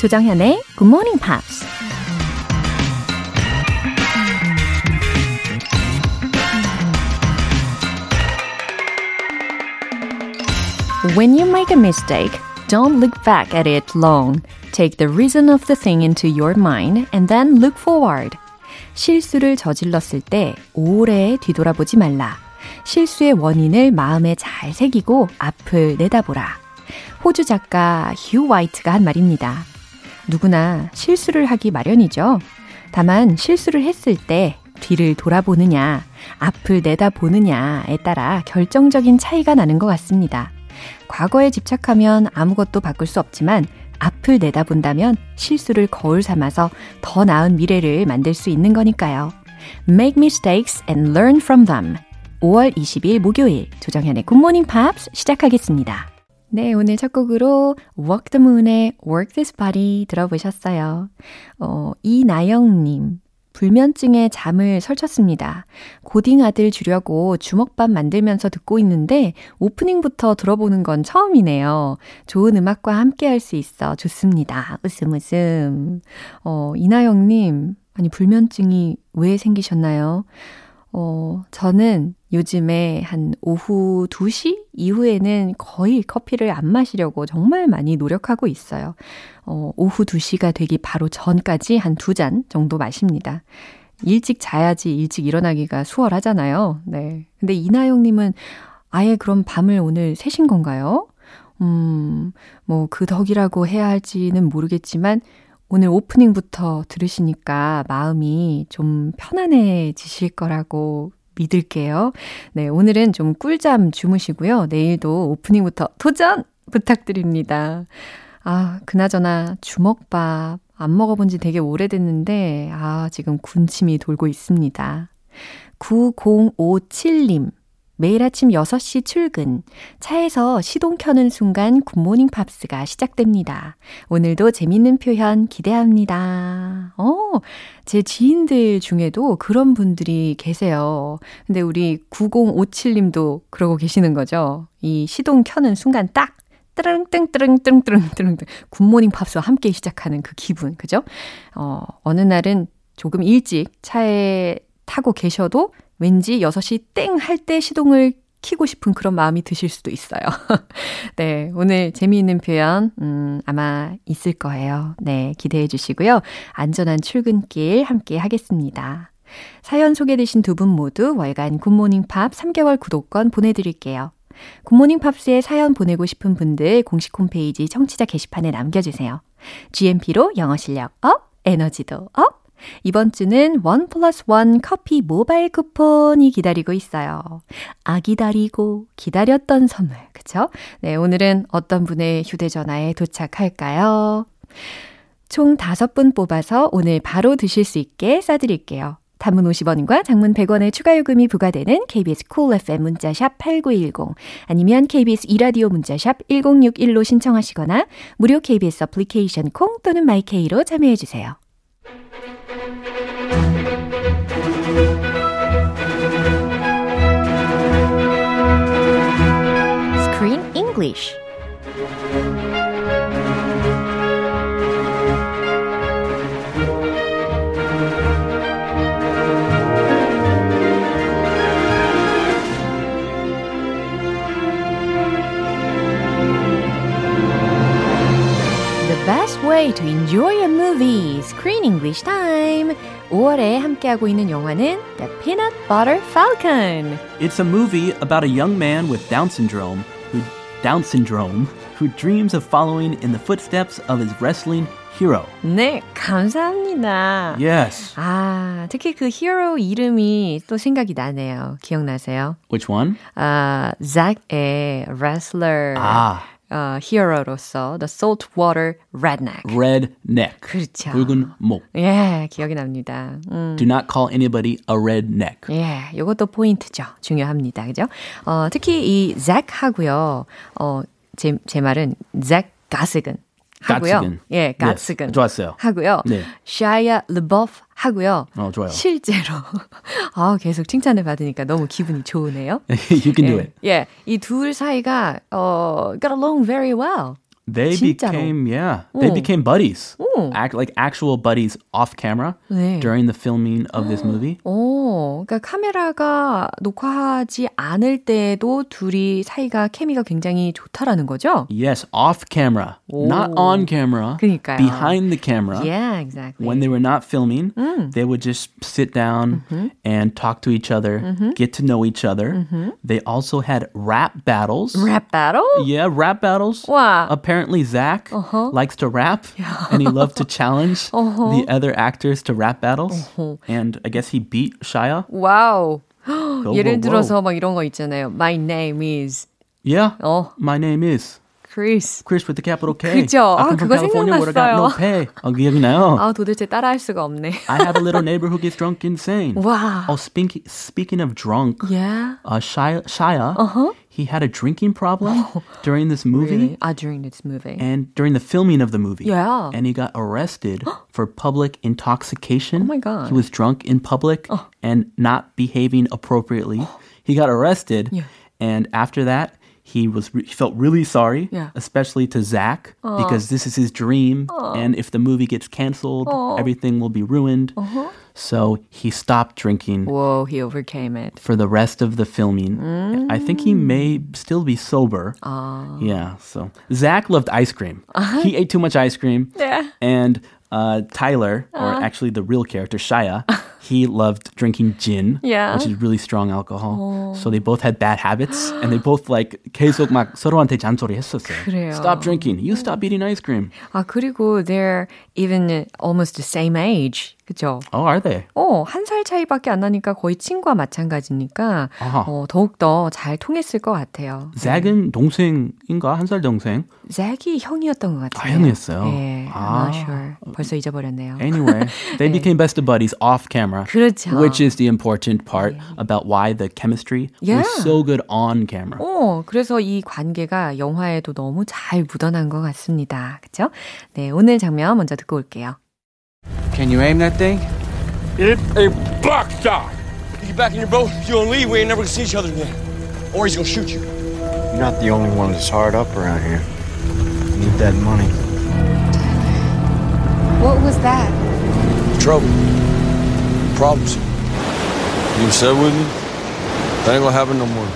조정현의 Good Morning Pops. When you make a mistake, don't look back at it long. Take the reason of the thing into your mind and then look forward. 실수를 저질렀을 때 오래 뒤돌아보지 말라. 실수의 원인을 마음에 잘 새기고 앞을 내다보라. 호주 작가 휴 화이트가 한 말입니다. 누구나 실수를 하기 마련이죠. 다만 실수를 했을 때 뒤를 돌아보느냐, 앞을 내다보느냐에 따라 결정적인 차이가 나는 것 같습니다. 과거에 집착하면 아무것도 바꿀 수 없지만 앞을 내다본다면 실수를 거울 삼아서 더 나은 미래를 만들 수 있는 거니까요. Make mistakes and learn from them. 5월 20일 목요일 조정현의 굿모닝 팝스 시작하겠습니다. 네, 오늘 첫 곡으로 Walk the Moon의 Work This Body 들어보셨어요. 어, 이나영님. 불면증에 잠을 설쳤습니다. 고딩 아들 주려고 주먹밥 만들면서 듣고 있는데 오프닝부터 들어보는 건 처음이네요. 좋은 음악과 함께 할 수 있어 좋습니다. 웃음 웃음. 어, 이나영님, 아니, 불면증이 왜 생기셨나요? 어, 저는 요즘에 한 오후 2시 이후에는 거의 커피를 안 마시려고 정말 많이 노력하고 있어요. 어, 오후 2시가 되기 바로 전까지 한 두 잔 정도 마십니다. 일찍 자야지 일찍 일어나기가 수월하잖아요. 네. 근데 이나영님은 아예 그럼 밤을 오늘 새신 건가요? 음, 뭐 그 덕이라고 해야 할지는 모르겠지만 오늘 오프닝부터 들으시니까 마음이 좀 편안해지실 거라고 믿을게요. 네, 오늘은 좀 꿀잠 주무시고요. 내일도 오프닝부터 도전 부탁드립니다. 아, 그나저나 주먹밥 안 먹어본 지 되게 오래됐는데, 아, 지금 군침이 돌고 있습니다. 9057님. 매일 아침 6시 출근. 차에서 시동 켜는 순간 굿모닝 팝스가 시작됩니다. 오늘도 재밌는 표현 기대합니다. 어, 제 지인들 중에도 그런 분들이 계세요. 근데 우리 9057님도 그러고 계시는 거죠. 이 시동 켜는 순간 딱 뜨릉ตึ릉뜨릉뜨릉뜨릉뜨릉 굿모닝 팝스와 함께 시작하는 그 기분, 그죠? 어, 어느 날은 조금 일찍 차에 타고 계셔도 왠지 6시 땡 할 때 시동을 키고 싶은 그런 마음이 드실 수도 있어요. 네, 오늘 재미있는 표현, 음, 아마 있을 거예요. 네, 기대해 주시고요. 안전한 출근길 함께 하겠습니다. 사연 소개되신 두 분 모두 월간 굿모닝 팝 3개월 구독권 보내드릴게요. 굿모닝 팝스에 사연 보내고 싶은 분들 공식 홈페이지 청취자 게시판에 남겨주세요. GMP로 영어 실력 up, 에너지도 up! 이번 주는 one plus one 커피 모바일 쿠폰이 기다리고 있어요. 아 기다리고 기다렸던 선물, 그쵸? 네, 오늘은 어떤 분의 휴대전화에 도착할까요? 총 다섯 분 뽑아서 오늘 바로 드실 수 있게 쏴드릴게요. 단문 50원과 장문 100원의 추가 요금이 부과되는 KBS Cool FM 문자샵 8910 아니면 KBS 이라디오 문자샵 1061로 신청하시거나 무료 KBS 애플리케이션 콩 또는 마이케이로 참여해 주세요. Screen English way to enjoy a movie. Screen English time. 5월에 함께하고 있는 영화는 The Peanut Butter Falcon. It's a movie about a young man with Down syndrome who Down syndrome who dreams of following in the footsteps of his wrestling hero. 네, 감사합니다. Yes. 아, 특히 그 히어로 이름이 또 생각이 나네요. 기억나세요? Which one? 아, 잭의 wrestler. 아. 어, 히어로로서 The Saltwater Redneck. Redneck. 그렇죠. 붉은 목. 예, 기억이 납니다. 음. Do not call anybody a redneck. 예, 요것도 포인트죠. 중요합니다. 그죠? 어, 특히 이 잭하고요. 어, 제, 제 말은 잭 가스근. 하고요. 가츠근. 예, 가스근. 네, 좋았어요. 하고요. 네. 샤이아 라보프 하고요. 어, 좋아요. 실제로 아, 계속 칭찬을 받으니까 너무 기분이 좋으네요. you can do 예, it. 예, 이둘 사이가 어 got along very well. They 진짜로. became yeah, they 오. became buddies. 오. Act like actual buddies off camera 네. during the filming of this movie. 오, 그러니까 카메라가 녹화하지 않을 때도 둘이 사이가 케미가 굉장히 좋다라는 거죠? Yes, off camera, not 오. on camera. 그러니까요. Behind the camera. Yeah, exactly. When they were not filming, 음. they would just sit down Mm-hmm. and talk to each other, get to know each other. They also had rap battles. Rap battle? Yeah, rap battles. 와. Apparently, Zach Uh-huh. likes to rap, and he loved to challenge the other actors to rap battles. Uh-huh. And I guess he beat Shia. 와우. Go, 예를 whoa, 들어서 whoa. 막 이런 거 있잖아요. My name is Yeah. 어, My name is Chris. Chris with the capital K. 그죠? I 아, come from 그거 California where I got no 생각났어요. pay. 어, 기억이 나요. 아, 도대체 따라할 수가 없네. I have a little neighbor who gets drunk insane. 와. Oh, speak, speaking of drunk, Yeah. uh, Shia, Shia Uh-huh. he had a drinking problem during this movie Really? Ah, during this movie. and during the filming of the movie. Yeah. And he got arrested for public intoxication. Oh my God. He was drunk in public and not behaving appropriately. He got arrested. Yeah. And after that, he was re- he felt really sorry, Yeah. especially to Zach because this is his dream, and if the movie gets canceled, everything will be ruined. Uh-huh. So he stopped drinking Whoa, he overcame it. for the rest of the filming. I think he may still be sober. Ah. Yeah. So Zach loved ice cream. He ate too much ice cream. Uh-huh. Yeah. And uh, Tyler, or actually the real character Shia, he loved drinking gin, Yeah. which is really strong alcohol. So they both had bad habits, and they both like 계속 막 서로한테 잔소리 했었어요. 그래요. Stop drinking. You stop eating ice cream. 아, 그리고 they're even almost the same age. 그죠? Oh, are they? 어, 한 살 차이밖에 안 나니까 거의 친구와 마찬가지니까 아하. 어, 더욱더 잘 통했을 것 같아요. Zach은 동생인가 한 살 동생. 잭이 형이었던 것 같아요. 아, 형이었어요? 네, I'm 아. not sure. 벌써 잊어버렸네요. Anyway, they became best of buddies off camera. 그렇죠. Which is the important part about why the chemistry Yeah. was so good on camera. 어, 그래서 이 관계가 영화에도 너무 잘 묻어난 것 같습니다. 그죠? 네, 오늘 장면 먼저 듣고 올게요. Can you aim that thing? It a block shot. You get back in your boat, you don't leave, we ain't never gonna see each other again. Or he's gonna shoot you. You're not the only one that's hard up around here. Need that money. What was that? Trouble. Problems. You said with me? That ain't gonna happen no more.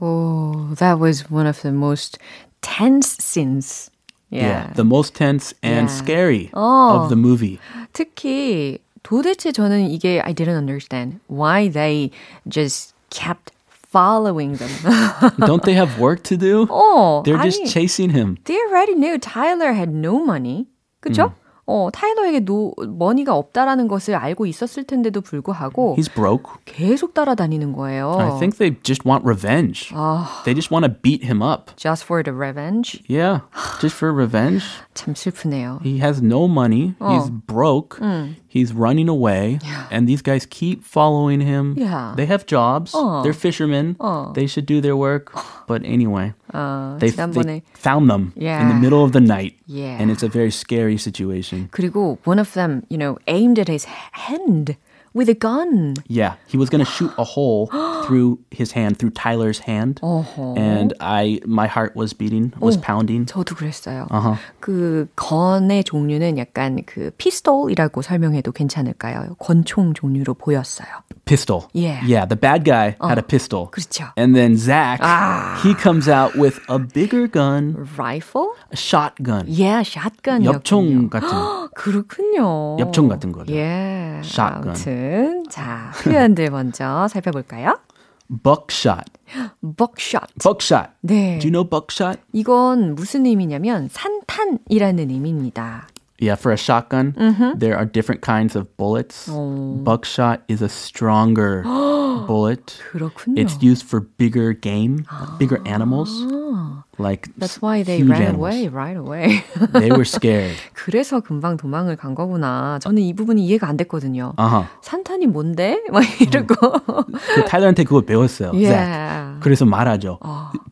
Oh, that was one of the most tense scenes. Yeah. The most tense and Yeah. scary Oh. of the movie. 특히 도대체 저는 이게 I didn't understand why they just kept following them. Don't they have work to do? 어, They're 아니, just chasing him. they already knew Tyler had no money. 그죠? 음. 어, 타일러에게 노, 머니가 없다라는 것을 알고 있었을 텐데도 불구하고 He's broke. 계속 따라다니는 거예요. I think they just want revenge. 아, They just want to beat him up. just for the revenge. Yeah, just for revenge. 참 슬프네요. He has no money. He's 어. broke. He's running away. And these guys keep following him. Yeah. They have jobs. 어. They're fishermen. 어. They should do their work. But anyway, 어, they, 지난번에 they found them in the Yeah. middle of the night. Yeah. And it's a very scary situation. 그리고 one of them, you know, aimed at his hand with a gun. Yeah, he was gonna shoot a hole through his hand, through Tyler's hand, 어허. and I, my heart was beating, was pounding. 저도 그랬어요. 어허. 그 건의 종류는 약간 그 피스톨이라고 설명해도 괜찮을까요? 권총 종류로 보였어요. Pistol. Yeah. Yeah, the bad guy had a pistol. 그렇죠. And then Zach, Ah. he comes out with a bigger gun, Rifle? a shotgun. Yeah, shotgun이었군요. 엽총 같은. 그렇군요. 엽총 같은 거죠. 예. Shotgun. 아무튼 자 표현들 먼저 살펴볼까요? Buckshot. buckshot. Buckshot. 네. Do you know buckshot? 이건 무슨 의미냐면 산탄이라는 의미입니다. Yeah, for a shotgun, there are different kinds of bullets. Buckshot is a stronger bullet. 그렇군요. It's used for bigger game, bigger animals. Like That's why they huge ran animals. away right away. They were scared. 그래서 금방 도망을 간 거구나. 저는 이 부분이 이해가 안 됐거든요. 아하. 산탄이 뭔데? 막 이러고. 그 타일러한테 그거 배웠어요. Zach. yeah. 그래서 말하죠.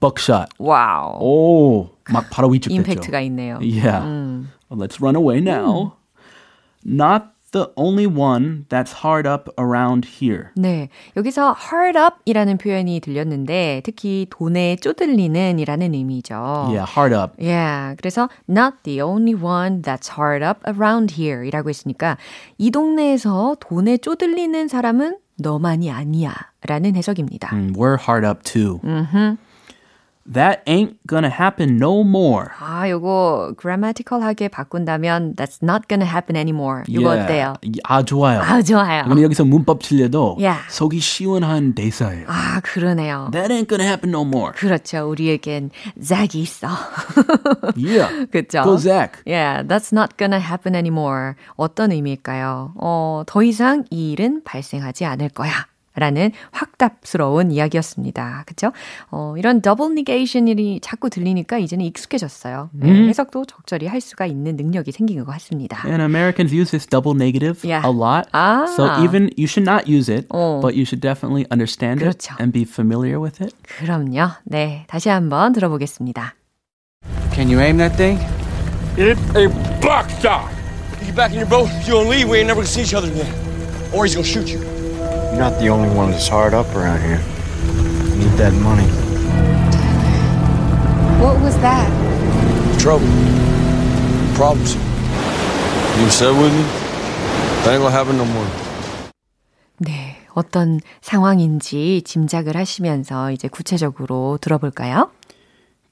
Buckshot. 와우. 오, 막 바로 위축됐죠. 임팩트가 있네요. Yeah. 음. Let's run away now. Not the only one that's hard up around here. 네. 여기서 hard up 이라는 표현이 들렸는데 특히 돈에 쪼들리는 이라는 의미죠. Yeah, hard up. Yeah. 그래서 not the only one that's hard up around here 이라고 했으니까 이 동네에서 돈에 쪼들리는 사람은 너만이 아니야 라는 해석입니다. Mm, we're hard up too. That ain't gonna happen no more. 아, 요거 grammatical하게 바꾼다면 that's not gonna happen anymore. 이거 어때요? 아, 좋아요. 아, 좋아요. 근데 여기서 문법 칠려도 Yeah. 속이 시원한 대사예요. 아, 그러네요. That ain't gonna happen no more. 그렇죠. 우리에겐 zac이 있어. Yeah. 그렇죠. Go Zach. Yeah, that's not gonna happen anymore. 어떤 의미일까요? 어, 더 이상 이 일은 발생하지 않을 거야. 라는 확답스러운 이야기였습니다. 그쵸? 어, 이런 double negation이 자꾸 들리니까 이제는 익숙해졌어요. 네, 해석도 적절히 할 수가 있는 능력이 생긴 것 같습니다. And Americans use this double negative Yeah. a lot. Ah. So even you should not use it, 어. but you should definitely understand 그렇죠. it and be familiar with it. 그럼요. 네, 다시 한번 들어보겠습니다. Can you aim that thing? It a block shot. You get back in your boat, you don't leave, we ain't never gonna see each other again. Or he's gonna shoot you. You're not the only one that's hard up around here. Need that money. What was that? Trouble. Problems. You said with me? That ain't gonna happen no more. 네, 어떤 상황인지 짐작을 하시면서 이제 구체적으로 들어볼까요?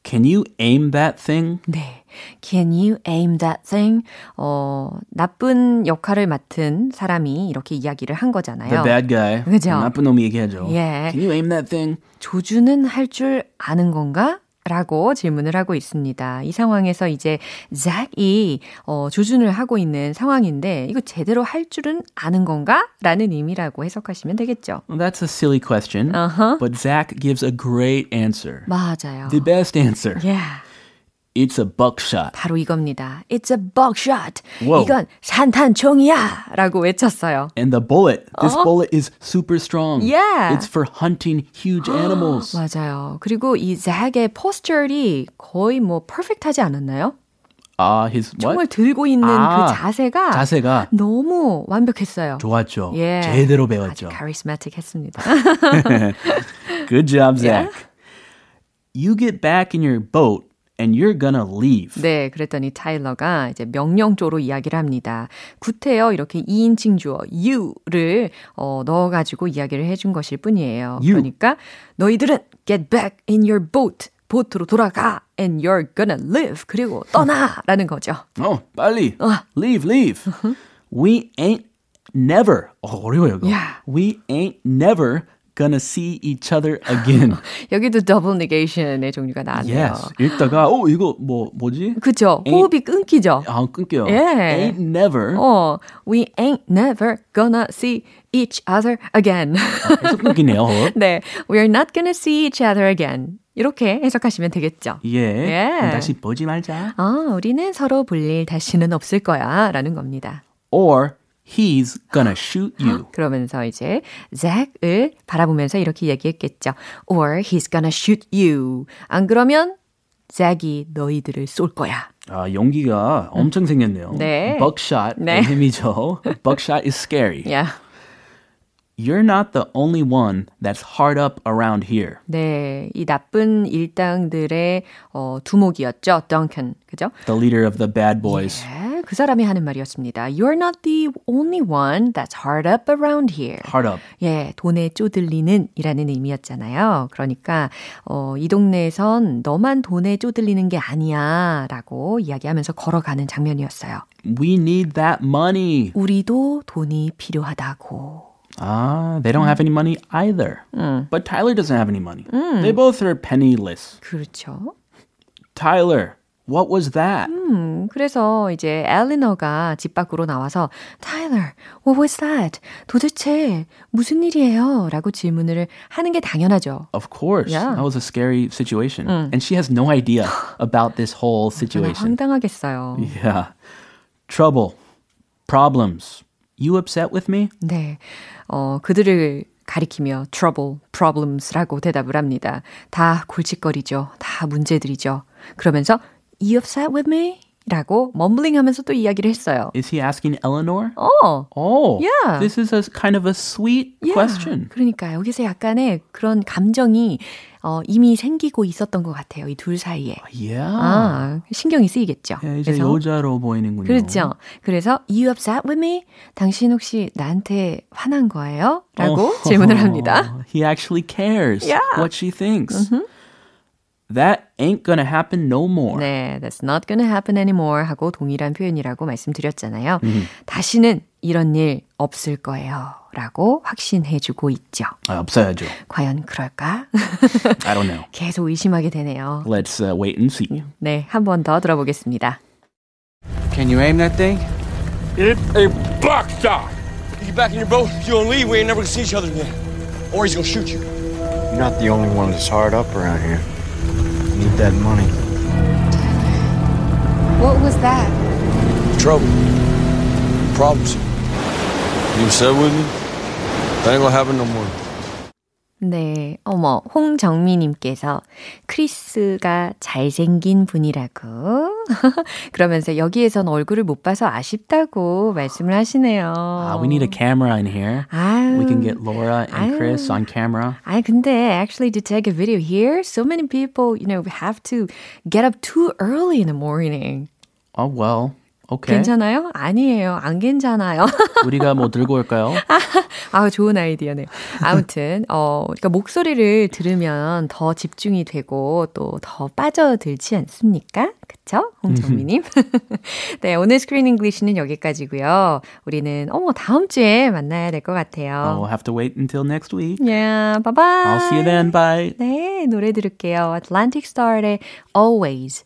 Can you aim that thing? 네. Can you aim that thing? 어, 나쁜 역할을 맡은 사람이 이렇게 이야기를 한 거잖아요. The bad guy. 그죠? 나쁜 놈이 얘기하죠. 예. Can you aim that thing? 조주는 할줄 아는 건가? 라고 질문을 하고 있습니다. 이 상황에서 이제 잭이 어, 조준을 하고 있는 상황인데 이거 제대로 할 줄은 아는 건가? 라는 의미라고 해석하시면 되겠죠. Well, that's a silly question, Uh-huh. but Zach gives a great answer. 맞아요. The best answer. Yeah. It's a buckshot. 바로 이겁니다. It's a buckshot. Whoa. 이건 산탄총이야! 라고 외쳤어요. And the bullet, this bullet is super strong. Yeah. It's for hunting huge animals. 맞아요. 그리고 이 잭의 포스처리 거의 뭐 퍼펙트하지 않았나요? Ah, his what? 정말 들고 있는 아, 그 자세가 자세가 너무 완벽했어요. 좋았죠. 예. 제대로 아주 배웠죠. 카리스마틱 했습니다. Good job, Yeah. Zach. You get back in your boat and you're gonna leave. 네, 그랬더니 타일러가 이제 명령조로 이야기를 합니다. 구태여 이렇게 2인칭 주어 you를 어, 넣어가지고 이야기를 해준 것일 뿐이에요. You. 그러니까 너희들은 get back in your boat. 보트로 돌아가 and you're gonna live. 그리고 떠나라는 거죠. Oh, 빨리. 어. Leave, leave. We ain't never. 어, 어려워요, 이거. Yeah. We ain't never gonna see each other again. 여기도 double negation의 종류가 나왔네요. yes. 읽다가 어, 이거 뭐 뭐지? 그죠? 호흡이 끊기죠? 아, 끊겨요. 예. Ain't never. 어, we ain't never gonna see each other again. 계속 끊기네요. 네, we're not gonna see each other again. 이렇게 해석하시면 되겠죠. 예. 예. 다시 보지 말자. 아, 우리는 서로 볼 일 다시는 없을 거야. 라는 겁니다. Or he's gonna shoot you. 그러면서 이제 잭을 바라보면서 이렇게 얘기했겠죠. Or he's gonna shoot you. 안 그러면 잭이 너희들을 쏠 거야. 아, 용기가 엄청 생겼네요. 네. Buckshot. 네. 힘이죠. Buckshot is scary. Yeah. You're not the only one that's hard up around here. 네, 이 나쁜 일당들의 어, 두목이었죠. 덩컨. 그죠? The leader of the bad boys. 네, 그 사람이 하는 말이었습니다. You're not the only one that's hard up around here. Hard up. 예, 돈에 쪼들리는 이라는 의미였잖아요. 그러니까, 어, 이 동네에선 너만 돈에 쪼들리는 게 아니야. 라고 이야기하면서 걸어가는 장면이었어요. We need that money. 우리도 돈이 필요하다고. Ah, they don't have any money either. But Tyler doesn't have any money. They both are penniless. 그렇죠. Tyler, what was that? 음, 그래서 이제 엘리너가 집 밖으로 나와서 Tyler, what was that? 도대체 무슨 일이에요? 라고 질문을 하는 게 당연하죠. Of course. Yeah. That was a scary situation. And she has no idea about this whole 정말 situation. 황당하겠어요. Yeah. Trouble. Problems. You upset with me? 네. 어, 그들을 가리키며 trouble, problems라고 대답을 합니다. 다 골칫거리죠. 다 문제들이죠. 그러면서 you upset with me? 라고 멈블링 하면서 또 이야기를 했어요. Is he asking Eleanor? 어. Oh, Yeah. This is a kind of a sweet Yeah. question. 그러니까 여기서 약간의 그런 감정이 어, 이미 생기고 있었던 것 같아요. 이 둘 사이에. Yeah. 아, 신경이 쓰이겠죠. 예, 이제 그래서 여자로 보이는군요. 그렇죠. 그래서 you upset with me? 당신 혹시 나한테 화난 거예요? 라고 Oh, 질문을 합니다. He actually cares Yeah. what she thinks. That ain't gonna happen no more. 네, that's not gonna happen anymore 하고 동일한 표현이라고 말씀드렸잖아요. 음. 다시는 이런 일 없을 거예요. 라고 확신해주고 있죠. 아, 없어야죠. 과연 그럴까? I don't know. 계속 의심하게 되네요. Let's uh, wait and see. 네, 한 번 더 들어보겠습니다. Can you aim that thing? It a block stop. You get back in your boat, you don't leave, we ain't never gonna see each other again. Or he's gonna shoot you. You're not the only one that's hard up around here. Need that money. What was that? Trouble. Problems. You said with me? That ain't gonna happen no more. 네, 어머, 홍정미님께서 크리스가 잘생긴 분이라고. 그러면서 여기에선 얼굴을 못 봐서 아쉽다고 말씀을 하시네요. Uh, we need a camera in here. 아유. We can get Laura and 아유. Chris on camera. 아 근데 actually to take a video here, so many people, you know, have to get up too early in the morning. Oh well. Okay. 괜찮아요? 아니에요. 안 괜찮아요. 우리가 뭐 들고 올까요? 아, 좋은 아이디어네요. 아무튼, 어, 그러니까 목소리를 들으면 더 집중이 되고 또 더 빠져들지 않습니까? 그쵸? 홍정미님. 네, 오늘 Screen English는 여기까지고요. 우리는, 어머, 다음 주에 만나야 될것 Oh, 같아요. we'll have to wait until next week. Yeah, bye bye. I'll see you then. Bye. 네, 노래 들을게요. Atlantic Starr의 Always.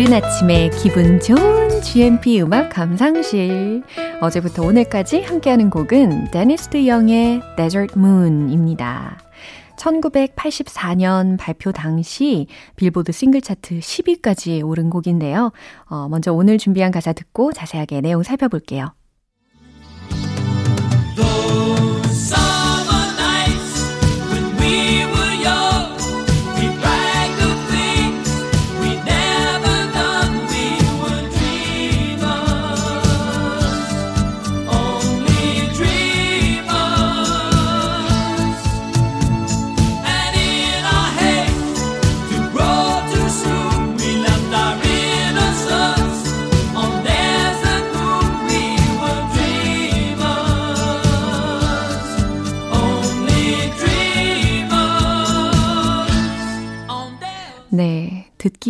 이른 아침에 기분 좋은 GMP 음악 감상실. 어제부터 오늘까지 함께하는 곡은 데니스 드영의 Desert Moon입니다. 1984년 발표 당시 빌보드 싱글 차트 10위까지 오른 곡인데요. 어, 먼저 오늘 준비한 가사 듣고 자세하게 내용 살펴볼게요.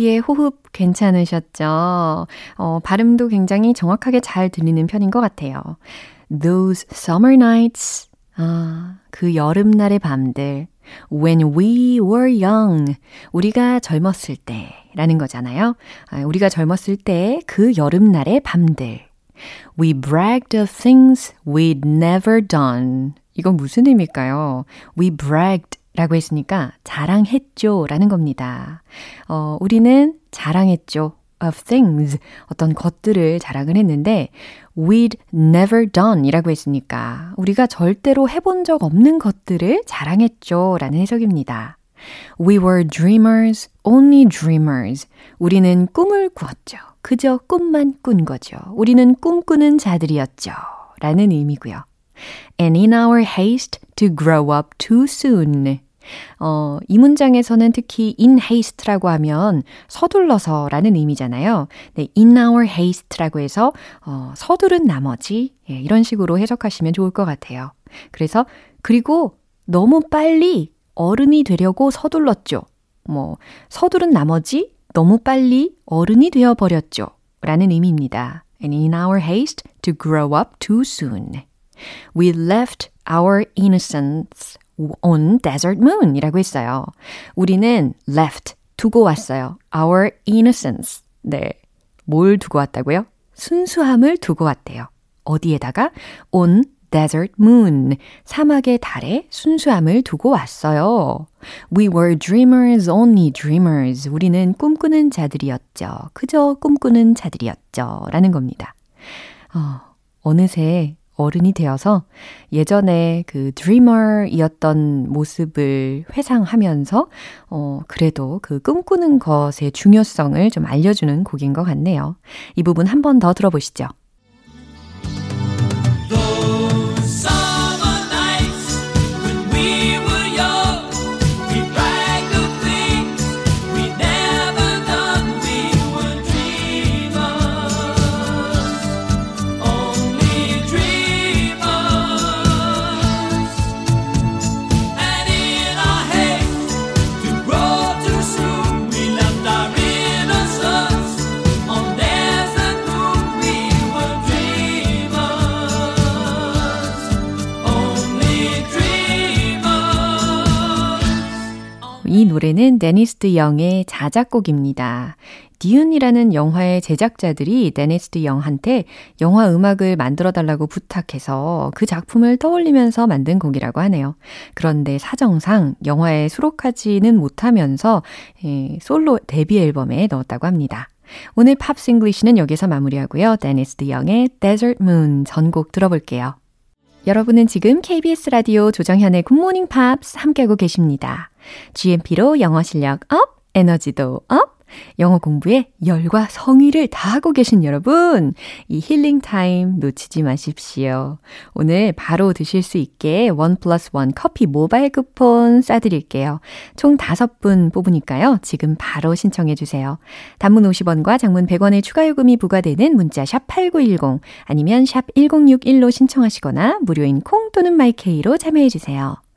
네. 듣기에 호흡 괜찮으셨죠? 어, 발음도 굉장히 정확하게 잘 들리는 편인 것 같아요. Those summer nights. 아, 그 여름날의 밤들. When we were young. 우리가 젊었을 때. 라는 거잖아요. 아, 우리가 젊었을 때 그 여름날의 밤들. We bragged of things we'd never done. 이건 무슨 의미일까요? We bragged 라고 했으니까 자랑했죠 라는 겁니다. 어, 우리는 자랑했죠. of things. 어떤 것들을 자랑을 했는데 we'd never done 이라고 했으니까 우리가 절대로 해본 적 없는 것들을 자랑했죠 라는 해석입니다. We were dreamers, only dreamers. 우리는 꿈을 꾸었죠. 그저 꿈만 꾼 거죠. 우리는 꿈꾸는 자들이었죠. 라는 의미고요. And in our haste to grow up too soon. 어, 이 문장에서는 특히 in haste라고 하면 서둘러서 라는 의미잖아요. 네, in our haste라고 해서 어, 서두른 나머지 예, 이런 식으로 해석하시면 좋을 것 같아요. 그래서 그리고 너무 빨리 어른이 되려고 서둘렀죠. 뭐, 서두른 나머지 너무 빨리 어른이 되어 버렸죠. 라는 의미입니다. And in our haste to grow up too soon. We left our innocence on desert moon 이라고 했어요. 우리는 left, 두고 왔어요. Our innocence. 네. 뭘 두고 왔다고요? 순수함을 두고 왔대요. 어디에다가? on desert moon. 사막의 달에 순수함을 두고 왔어요. We were dreamers, only dreamers. 우리는 꿈꾸는 자들이었죠. 그저 꿈꾸는 자들이었죠. 라는 겁니다. 어, 어느새 어른이 되어서 예전에 그 드리머이었던 모습을 회상하면서 어 그래도 그 꿈꾸는 것의 중요성을 좀 알려주는 곡인 것 같네요. 이 부분 한 번 더 들어보시죠. 이 노래는 데니스 드영의 자작곡입니다. Dune이라는 영화의 제작자들이 데니스 드영한테 영화 음악을 만들어 달라고 부탁해서 그 작품을 떠올리면서 만든 곡이라고 하네요. 그런데 사정상 영화에 수록하지는 못하면서 예, 솔로 데뷔 앨범에 넣었다고 합니다. 오늘 Pops English는 여기서 마무리하고요. 데니스 드영의 Desert Moon 전곡 들어볼게요. 여러분은 지금 KBS 라디오 조정현의 굿모닝 팝스 함께하고 계십니다. GMP로 영어 실력 up, 에너지도 up, 영어 공부에 열과 성의를 다하고 계신 여러분, 이 healing time 놓치지 마십시오. 오늘 바로 드실 수 있게 one plus one 커피 모바일 쿠폰 쏴드릴게요. 총 다섯 분 뽑으니까요. 지금 바로 신청해 주세요. 단문 50원과 장문 100원의 추가 요금이 부과되는 문자 샵 8910 아니면 샵 1061로 신청하시거나 무료인 콩 또는 마이케이로 참여해 주세요.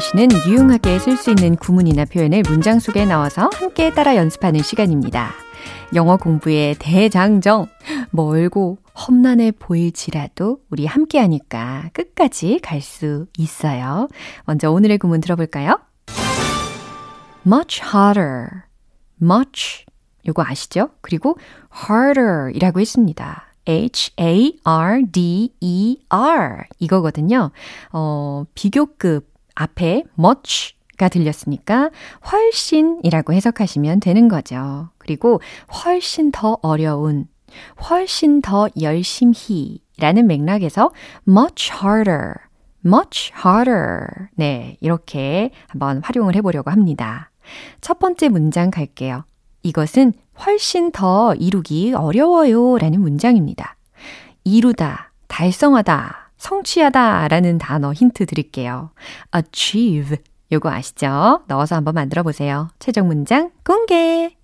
English는 유용하게 쓸 수 있는 구문이나 표현을 문장 속에 넣어서 함께 따라 연습하는 시간입니다. 영어 공부의 대장정, 멀고 험난해 보일지라도 우리 함께 하니까 끝까지 갈 수 있어요. 먼저 오늘의 구문 들어볼까요? much harder, much 요거 아시죠? 그리고 harder 이라고 했습니다. H-A-R-D-E-R 이거거든요. 어, 비교급 앞에 much가 들렸으니까 훨씬이라고 해석하시면 되는 거죠. 그리고 훨씬 더 어려운, 훨씬 더 열심히 라는 맥락에서 much harder, much harder. 네, 이렇게 한번 활용을 해보려고 합니다. 첫 번째 문장 갈게요. 이것은 훨씬 더 이루기 어려워요 라는 문장입니다. 이루다, 달성하다, 성취하다 라는 단어 힌트 드릴게요. achieve. 요거 아시죠? 넣어서 한번 만들어 보세요. 최종 문장 공개!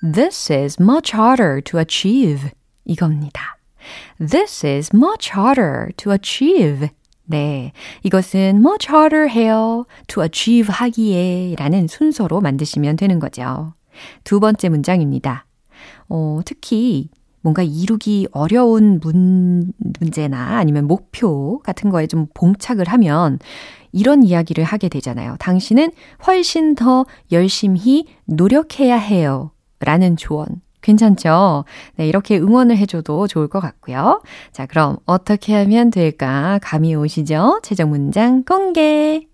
This is much harder to achieve. 이겁니다. This is much harder to achieve. 네. 이것은 much harder 해요. to achieve 하기에 라는 순서로 만드시면 되는 거죠. 두 번째 문장입니다. 어, 특히 뭔가 이루기 어려운 문, 문제나 아니면 목표 같은 거에 좀 봉착을 하면 이런 이야기를 하게 되잖아요. 당신은 훨씬 더 열심히 노력해야 해요. 라는 조언. 괜찮죠? 네, 이렇게 응원을 해줘도 좋을 것 같고요. 자, 그럼 어떻게 하면 될까? 감이 오시죠? 최종 문장 공개!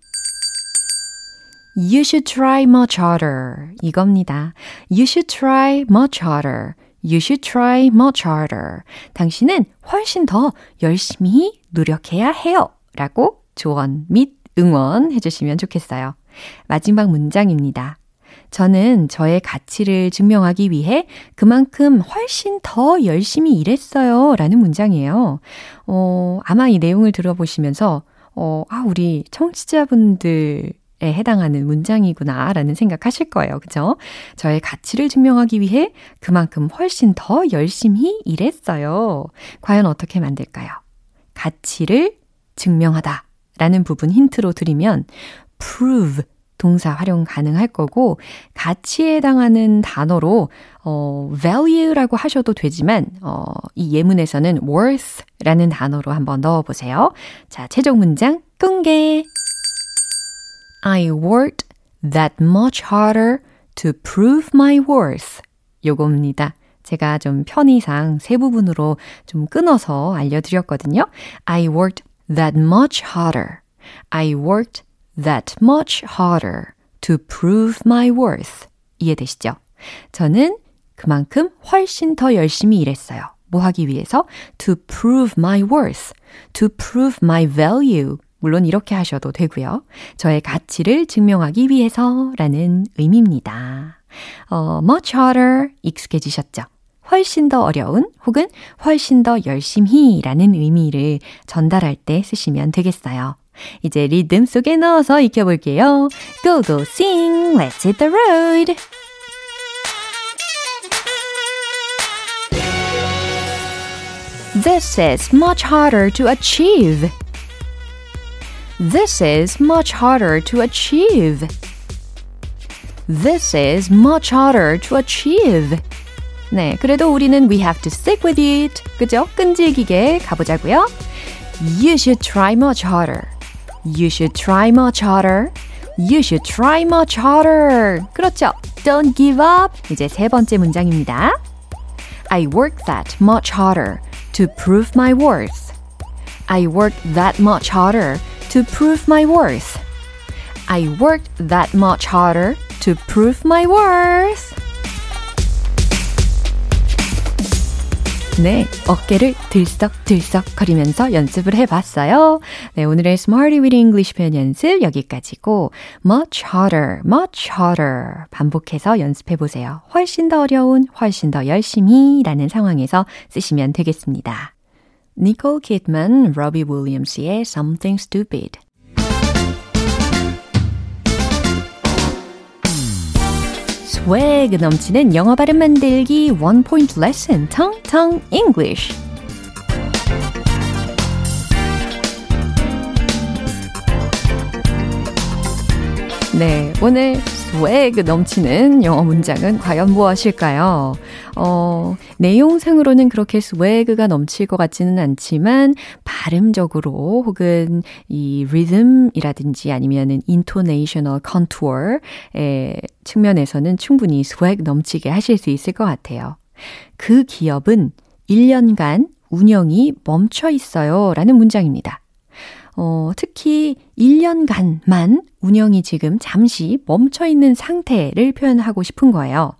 You should try much harder. 이겁니다. You should try much harder. You should try much harder. 당신은 훨씬 더 열심히 노력해야 해요. 라고 조언 및 응원 해주시면 좋겠어요. 마지막 문장입니다. 저는 저의 가치를 증명하기 위해 그만큼 훨씬 더 열심히 일했어요. 라는 문장이에요. 어, 아마 이 내용을 들어보시면서, 어, 아, 우리 청취자분들, 에 해당하는 문장이구나 라는 생각하실 거예요. 그죠? 저의 가치를 증명하기 위해 그만큼 훨씬 더 열심히 일했어요. 과연 어떻게 만들까요? 가치를 증명하다 라는 부분 힌트로 드리면 prove 동사 활용 가능할 거고 가치에 해당하는 단어로 어 value라고 하셔도 되지만 어이 예문에서는 worth라는 단어로 한번 넣어 보세요. 자, 최종 문장 공개. I worked that much harder to prove my worth. 요겁니다. 제가 좀 편의상 세 부분으로 좀 끊어서 알려드렸거든요. I worked that much harder. I worked that much harder to prove my worth. 이해되시죠? 저는 그만큼 훨씬 더 열심히 일했어요. 뭐 하기 위해서? To prove my worth. To prove my value. 물론 이렇게 하셔도 되고요. 저의 가치를 증명하기 위해서라는 의미입니다. 어, much harder 익숙해지셨죠? 훨씬 더 어려운 혹은 훨씬 더 열심히 라는 의미를 전달할 때 쓰시면 되겠어요. 이제 리듬 속에 넣어서 익혀볼게요. Go go sing, let's hit the road. This is much harder to achieve. This is much harder to achieve. This is much harder to achieve. 네, 그래도 우리는 we have to stick with it. 그죠? 끈질기게 가보자고요. You should try much harder. You should try much harder. You should try much harder. 그렇죠. Don't give up. 이제 세 번째 문장입니다. I worked that much harder to prove my worth. I worked that much harder to prove my worth. I worked that much harder to prove my worth. 네, 어깨를 들썩들썩 거리면서 연습을 해봤어요. 네, 오늘의 Smarty with English 표현 연습 여기까지고 much harder, much harder 반복해서 연습해보세요. 훨씬 더 어려운, 훨씬 더 열심히 라는 상황에서 쓰시면 되겠습니다. 니콜 키드만, 로비 윌리엄스의 Something Stupid swag 넘치는 영어 발음 만들기 원 포인트 레슨 텅텅 English 네, 오늘 swag 넘치는 영어 문장은 과연 무엇일까요? 어, 내용상으로는 그렇게 스웨그가 넘칠 것 같지는 않지만 발음적으로 혹은 이 리듬이라든지 아니면은 intonational contour의 측면에서는 충분히 스웨그 넘치게 하실 수 있을 것 같아요. 그 기업은 1년간 운영이 멈춰 있어요. 라는 문장입니다. 어, 특히 1년간만 운영이 지금 잠시 멈춰 있는 상태를 표현하고 싶은 거예요.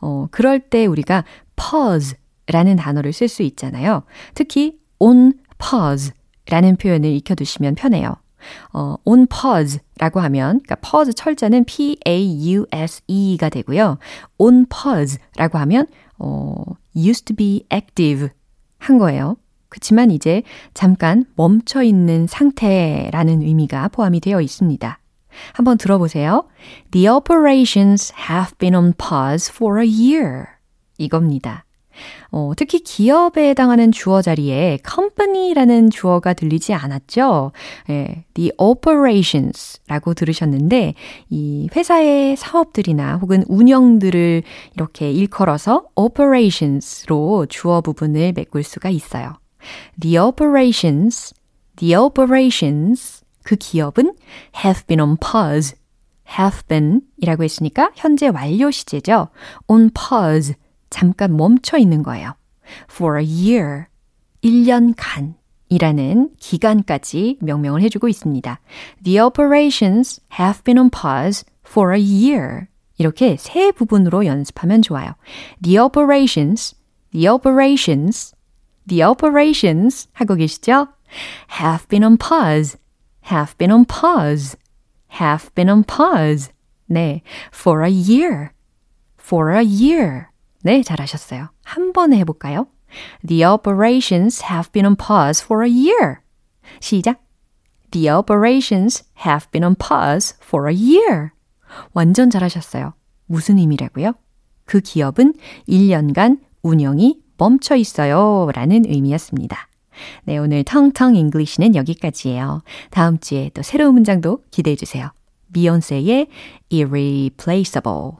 어, 그럴 때 우리가 pause 라는 단어를 쓸 수 있잖아요. 특히 on pause 라는 표현을 익혀두시면 편해요. 어, on pause 라고 하면, 그러니까 pause 철자는 P-A-U-S-E가 되고요. on pause 라고 하면, 어, used to be active 한 거예요. 그치만 이제 잠깐 멈춰 있는 상태라는 의미가 포함이 되어 있습니다. 한번 들어보세요. The operations have been on pause for a year. 이겁니다. 어, 특히 기업에 해당하는 주어 자리에 company라는 주어가 들리지 않았죠? 예, the operations라고 들으셨는데 이 회사의 사업들이나 혹은 운영들을 이렇게 일컬어서 operations로 주어 부분을 메꿀 수가 있어요. The operations, the operations, 그 기업은 have been on pause. have been 이라고 했으니까 현재 완료 시제죠. on pause, 잠깐 멈춰 있는 거예요. for a year, 1년간 이라는 기간까지 명명을 해주고 있습니다. The operations have been on pause for a year. 이렇게 세 부분으로 연습하면 좋아요. The operations, the operations, The operations 하고 계시죠? Have been on pause. Have been on pause. Have been on pause. 네, for a year. for a year. 네, 잘하셨어요. 한 번에 해볼까요? The operations have been on pause for a year. 시작. The operations have been on pause for a year. 완전 잘하셨어요. 무슨 의미라고요? 그 기업은 1년간 운영이 멈춰 있어요. 라는 의미였습니다. 네, 오늘 텅텅 English는 여기까지예요. 다음 주에 또 새로운 문장도 기대해 주세요. 비욘세의 irreplaceable.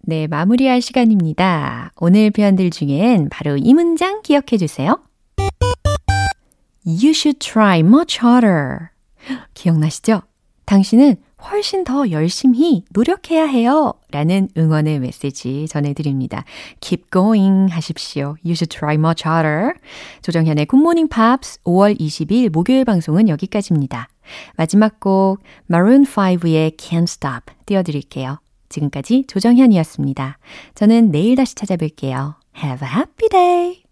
네, 마무리할 시간입니다. 오늘 표현들 중엔 바로 이 문장 기억해 주세요. You should try much harder. 기억나시죠? 당신은 훨씬 더 열심히 노력해야 해요. 라는 응원의 메시지 전해드립니다. Keep going 하십시오. You should try much harder. 조정현의 굿모닝 팝스 5월 20일 목요일 방송은 여기까지입니다. 마지막 곡 Maroon 5의 Can't Stop 띄워드릴게요. 지금까지 조정현이었습니다. 저는 내일 다시 찾아뵐게요. Have a happy day!